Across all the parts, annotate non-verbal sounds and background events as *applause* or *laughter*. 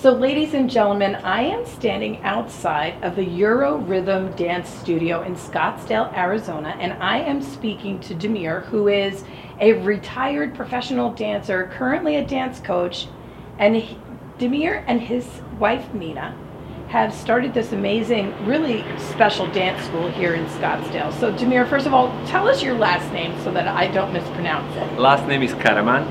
So, ladies and gentlemen, I am standing outside of the EuroRhythm Dance Studio in Scottsdale, Arizona, and I am speaking to Damir, who is a retired professional dancer, currently a dance coach. And he, Damir and his wife, Mina, have started this amazing, really special dance school here in Scottsdale. So, Damir, first of all, tell us your last name so that I don't mispronounce it. Last name is Karaman.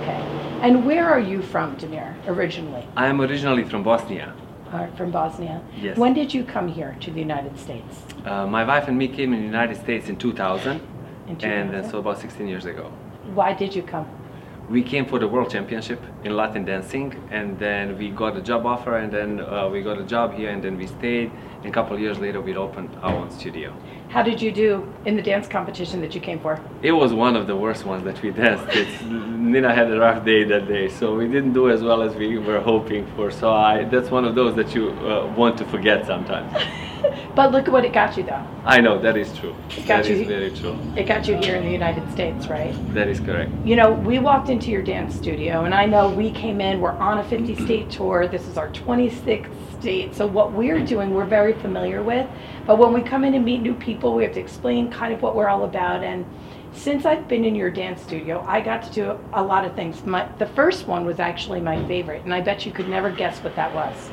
Okay. And where are you from, Damir, originally? I am originally from Bosnia. uh, from Bosnia. Yes. When did you come here to the United States? Uh, my wife and me came in the United States in 2000, In and uh, so about 16 years ago. Why did you come? We came for the World Championship in Latin dancing, and then we got a job offer, and then uh, we got a job here, and then we stayed. And a couple of years later, we opened our own studio. How did you do in the dance competition that you came for? It was one of the worst ones that we danced. It's, Nina had a rough day that day, so we didn't do as well as we were hoping for. So I, that's one of those that you uh, want to forget sometimes. *laughs* But look at what it got you, though. I know that is true. Got That you. is very true. It got you here in the United States, right? That is correct. You know, we walked into your dance studio, and I know we came in, we're on a 50 state *clears throat* tour. This is our 26th state. So, what we're doing, we're very familiar with. But when we come in and meet new people, we have to explain kind of what we're all about. And since I've been in your dance studio, I got to do a lot of things. My, the first one was actually my favorite, and I bet you could never guess what that was.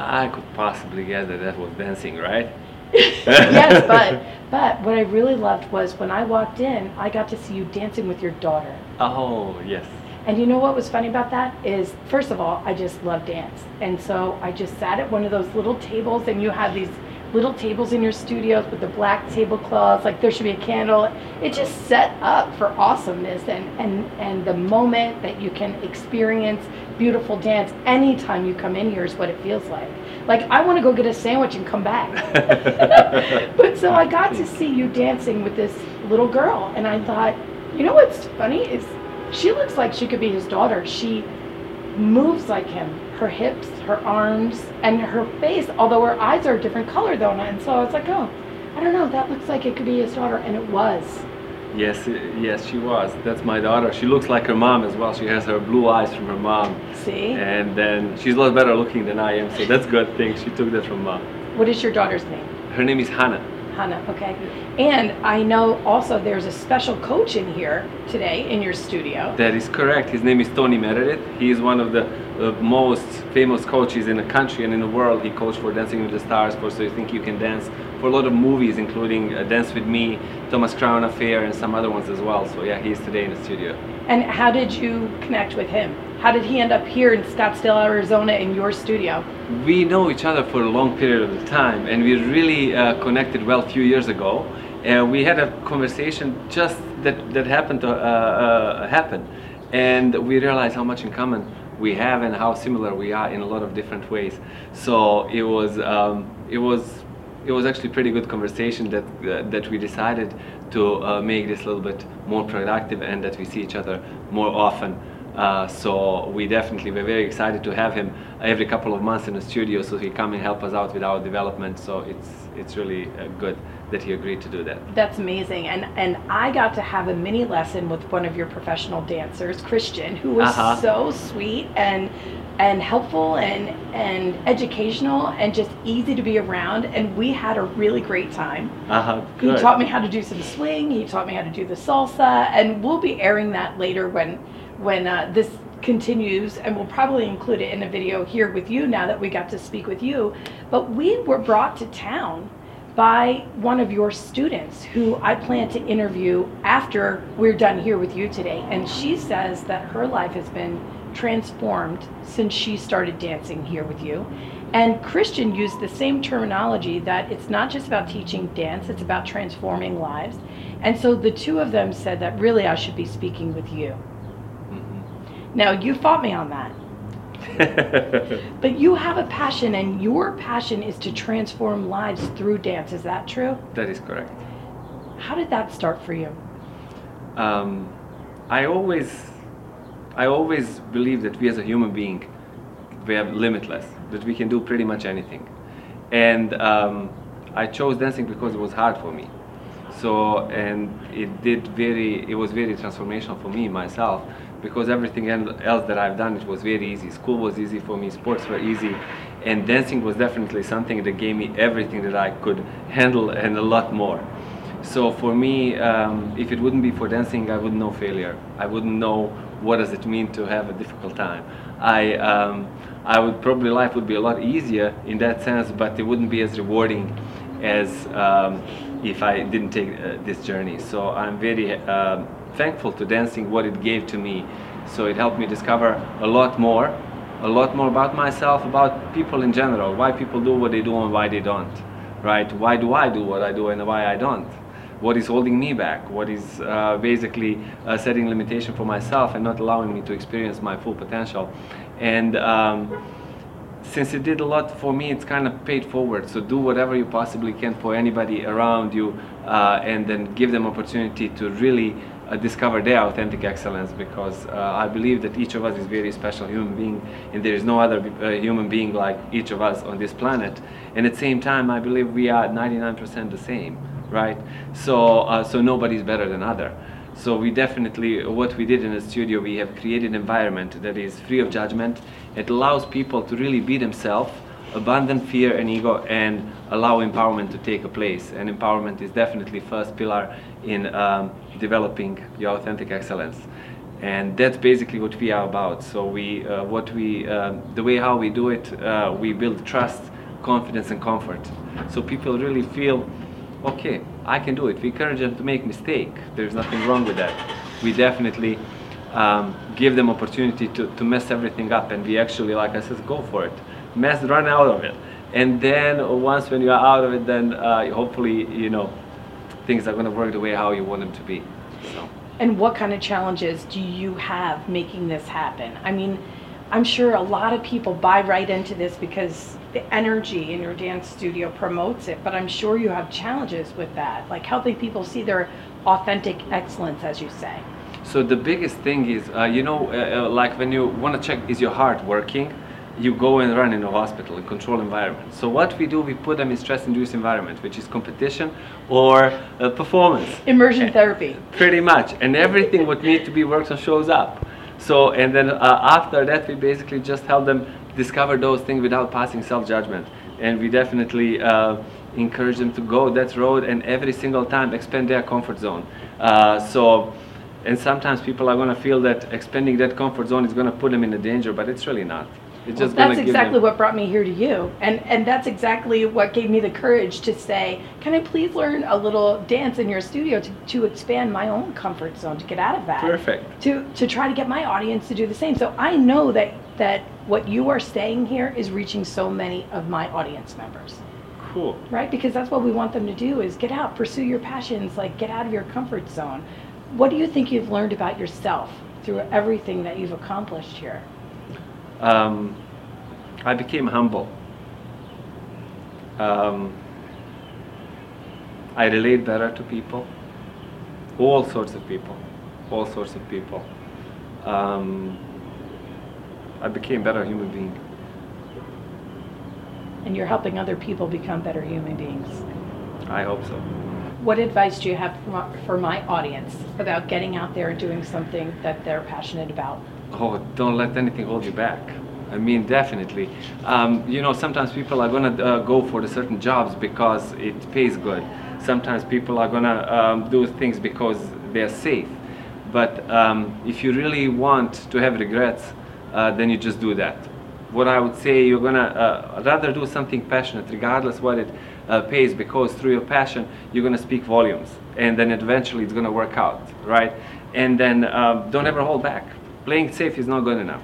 I could possibly guess that that was dancing, right? *laughs* yes, but but what I really loved was when I walked in, I got to see you dancing with your daughter. Oh, yes. And you know what was funny about that is, first of all, I just love dance, and so I just sat at one of those little tables, and you have these little tables in your studios with the black tablecloths, like there should be a candle. It just set up for awesomeness and and and the moment that you can experience beautiful dance anytime you come in here is what it feels like. Like I want to go get a sandwich and come back. *laughs* but so I got to see you dancing with this little girl, and I thought, you know what's funny is she looks like she could be his daughter. She moves like him. Her hips, her arms, and her face. Although her eyes are a different color though, and so I was like, oh, I don't know. That looks like it could be his daughter, and it was. Yes, yes, she was. That's my daughter. She looks like her mom as well. She has her blue eyes from her mom. See, And then she's a lot better looking than I am, so that's a good thing. She took that from mom. what is your daughter's name? Her name is Hannah. Hannah. Okay. And I know also there's a special coach in here today in your studio. That is correct. His name is Tony Meredith. He is one of the uh, most famous coaches in the country and in the world. He coached for Dancing with the Stars, for So You Think You Can Dance, for a lot of movies, including uh, Dance with Me, Thomas Crown Affair, and some other ones as well. So yeah, he's today in the studio. And how did you connect with him? How did he end up here in Scottsdale, Arizona, in your studio? We know each other for a long period of time, and we really uh, connected well a few years ago. Uh, we had a conversation just that that happened to uh, uh, happen, and we realized how much in common we have and how similar we are in a lot of different ways. So it was um, it was it was actually pretty good conversation that uh, that we decided to uh, make this a little bit more productive and that we see each other more often. Uh, so we definitely were very excited to have him every couple of months in the studio, so he come and help us out with our development. So it's it's really uh, good that he agreed to do that. That's amazing. And and I got to have a mini lesson with one of your professional dancers, Christian, who was Uh-huh. so sweet and and helpful and and educational and just easy to be around and we had a really great time. Uh-huh, He taught me how to do some swing, he taught me how to do the salsa and we'll be airing that later when when uh, this continues and we'll probably include it in a video here with you now that we got to speak with you. But we were brought to town by one of your students who I plan to interview after we're done here with you today. And she says that her life has been transformed since she started dancing here with you. And Christian used the same terminology that it's not just about teaching dance, it's about transforming lives. And so the two of them said that really I should be speaking with you. Mm-hmm. Now, you fought me on that. *laughs* But you have a passion, and your passion is to transform lives through dance. Is that true? that is correct. How did that start for you? um, I always, I always believe that we as a human being, we are limitless. That we can do pretty much anything, and um, I chose dancing because it was hard for me. So and it did very, it was very transformational for me myself because everything else that I've done it was very easy. School was easy for me, sports were easy, and dancing was definitely something that gave me everything that I could handle and a lot more. So for me, um, if it wouldn't be for dancing, I wouldn't know failure. I wouldn't know what does it mean to have a difficult time. I, um, I would probably life would be a lot easier in that sense, but it wouldn't be as rewarding as um, if I didn't take uh, this journey. So I'm very uh, thankful to dancing what it gave to me. So it helped me discover a lot more, a lot more about myself, about people in general, why people do what they do and why they don't, right? Why do I do what I do and why I don't? What is holding me back? What is uh, basically uh, setting limitation for myself and not allowing me to experience my full potential? And um, since it did a lot for me, it's kind of paid forward. So do whatever you possibly can for anybody around you, uh, and then give them opportunity to really uh, discover their authentic excellence. Because uh, I believe that each of us is very special human being, and there is no other uh, human being like each of us on this planet. And at the same time, I believe we are 99% the same, right? So uh, so nobody's better than other. So we definitely, what we did in the studio, we have created an environment that is free of judgment. It allows people to really be themselves, abandon fear and ego, and allow empowerment to take a place. And empowerment is definitely first pillar in um, developing your authentic excellence. And that's basically what we are about. So we, uh, what we, um the way how we do it, uh, we build trust, confidence, and comfort. So people really feel okay, I can do it. We encourage them to make mistake. There's nothing wrong with that. We definitely um, give them opportunity to, to mess everything up, and we actually, like I said, go for it. Mess, run out of it, and then once when you are out of it, then uh, hopefully you know things are going to work the way how you want them to be. So. And what kind of challenges do you have making this happen? I mean, I'm sure a lot of people buy right into this because the energy in your dance studio promotes it, but I'm sure you have challenges with that, like helping people see their authentic excellence, as you say. So the biggest thing is, uh, you know, uh, uh, like when you want to check is your heart working, you go and run in a hospital, a controlled environment. So what we do, we put them in stress-induced environment, which is competition or uh, performance. Immersion therapy. Pretty much, and everything what need to be worked on shows up. So and then uh, after that, we basically just help them discover those things without passing self-judgment, and we definitely uh, encourage them to go that road and every single time expand their comfort zone. Uh, so. And sometimes people are going to feel that expanding that comfort zone is going to put them in a danger, but it's really not. It's just going that's exactly them. what brought me here to you, and and that's exactly what gave me the courage to say, can I please learn a little dance in your studio to, to expand my own comfort zone to get out of that. Perfect. To to try to get my audience to do the same. So I know that that what you are saying here is reaching so many of my audience members. Cool. Right? Because that's what we want them to do is get out, pursue your passions, like get out of your comfort zone. What do you think you've learned about yourself through everything that you've accomplished here? Um, I became humble. Um, I relate better to people, all sorts of people, all sorts of people. Um, I became better human being. And you're helping other people become better human beings. I hope so. What advice do you have for my, for my audience about getting out there and doing something that they're passionate about? Oh, don't let anything hold you back. I mean, definitely. Um, you know, sometimes people are gonna uh, go for the certain jobs because it pays good. Sometimes people are gonna um, do things because they're safe. But um, if you really want to have regrets, uh, then you just do that. What I would say, you're gonna uh, rather do something passionate, regardless what it uh, pays, because through your passion, you're gonna speak volumes, and then eventually it's gonna work out, right? And then um, don't ever hold back. Playing safe is not good enough.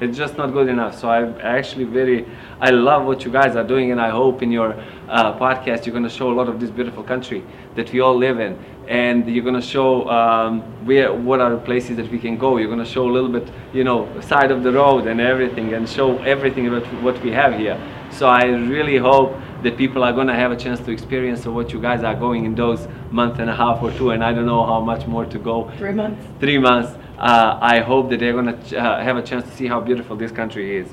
It's just not good enough. So I'm actually very, I love what you guys are doing, and I hope in your uh, podcast you're going to show a lot of this beautiful country that we all live in, and you're going to show um, where what are the places that we can go. You're going to show a little bit, you know, side of the road and everything, and show everything about what we have here. So I really hope that people are going to have a chance to experience what you guys are going in those month and a half or two, and I don't know how much more to go Three months. three months. Uh, I hope that they're gonna ch- uh, have a chance to see how beautiful this country is,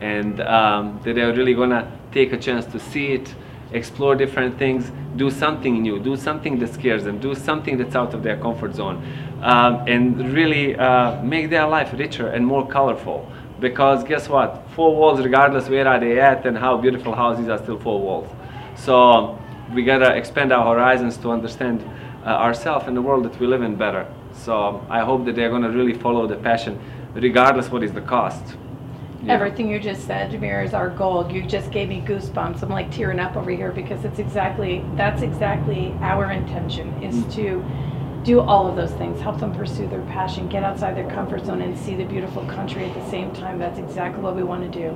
and um, that they're really gonna take a chance to see it, explore different things, do something new, do something that scares them, do something that's out of their comfort zone, um, and really uh, make their life richer and more colorful. Because guess what? Four walls, regardless where are they at and how beautiful houses are still four walls. So we gotta expand our horizons to understand uh, ourselves and the world that we live in better. So I hope that they're gonna really follow the passion, regardless what is the cost. Yeah. Everything you just said, Damir, is our goal. You just gave me goosebumps. I'm like tearing up over here because it's exactly that's exactly our intention is Mm. to do all of those things, help them pursue their passion, get outside their comfort zone, and see the beautiful country at the same time. That's exactly what we want to do.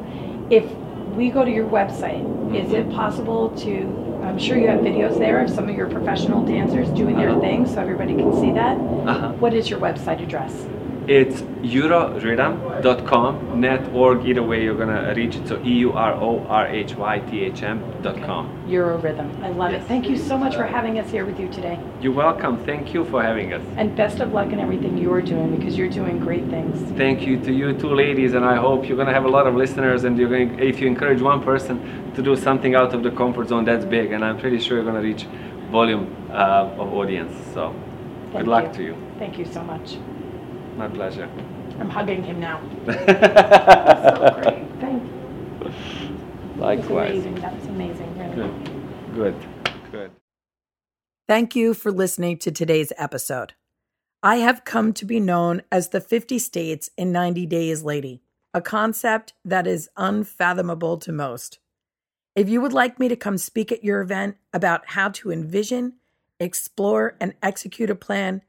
If we go to your website, is it possible to? I'm sure you have videos there of some of your professional dancers doing their Uh-huh. thing, so everybody can see that. Uh-huh. What is your website address? It's eurorhythm.com, net org, either way you're gonna reach it. So E U R O R H Y T H M.com. Eurorhythm. I love it. Thank you so much for having us here with you today. You're welcome. Thank you for having us. And best of luck in everything you're doing because you're doing great things. Thank you to you two ladies, and I hope you're gonna have a lot of listeners. And you're going, if you encourage one person to do something out of the comfort zone, that's big. And I'm pretty sure you're gonna reach volume uh, of audience. So, Thank good luck you. to you. Thank you so much. My pleasure. I'm hugging him now. *laughs* So great. Thank you. That was Likewise. amazing. That was amazing. Really. Good. Good. Good. Thank you for listening to today's episode. I have come to be known as the 50 States in 90 Days Lady, a concept that is unfathomable to most. If you would like me to come speak at your event about how to envision, explore, and execute a plan,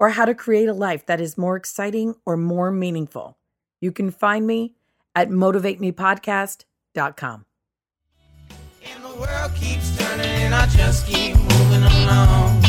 or how to create a life that is more exciting or more meaningful. You can find me at motivatemepodcast.com. And the world keeps turning and I just keep moving along.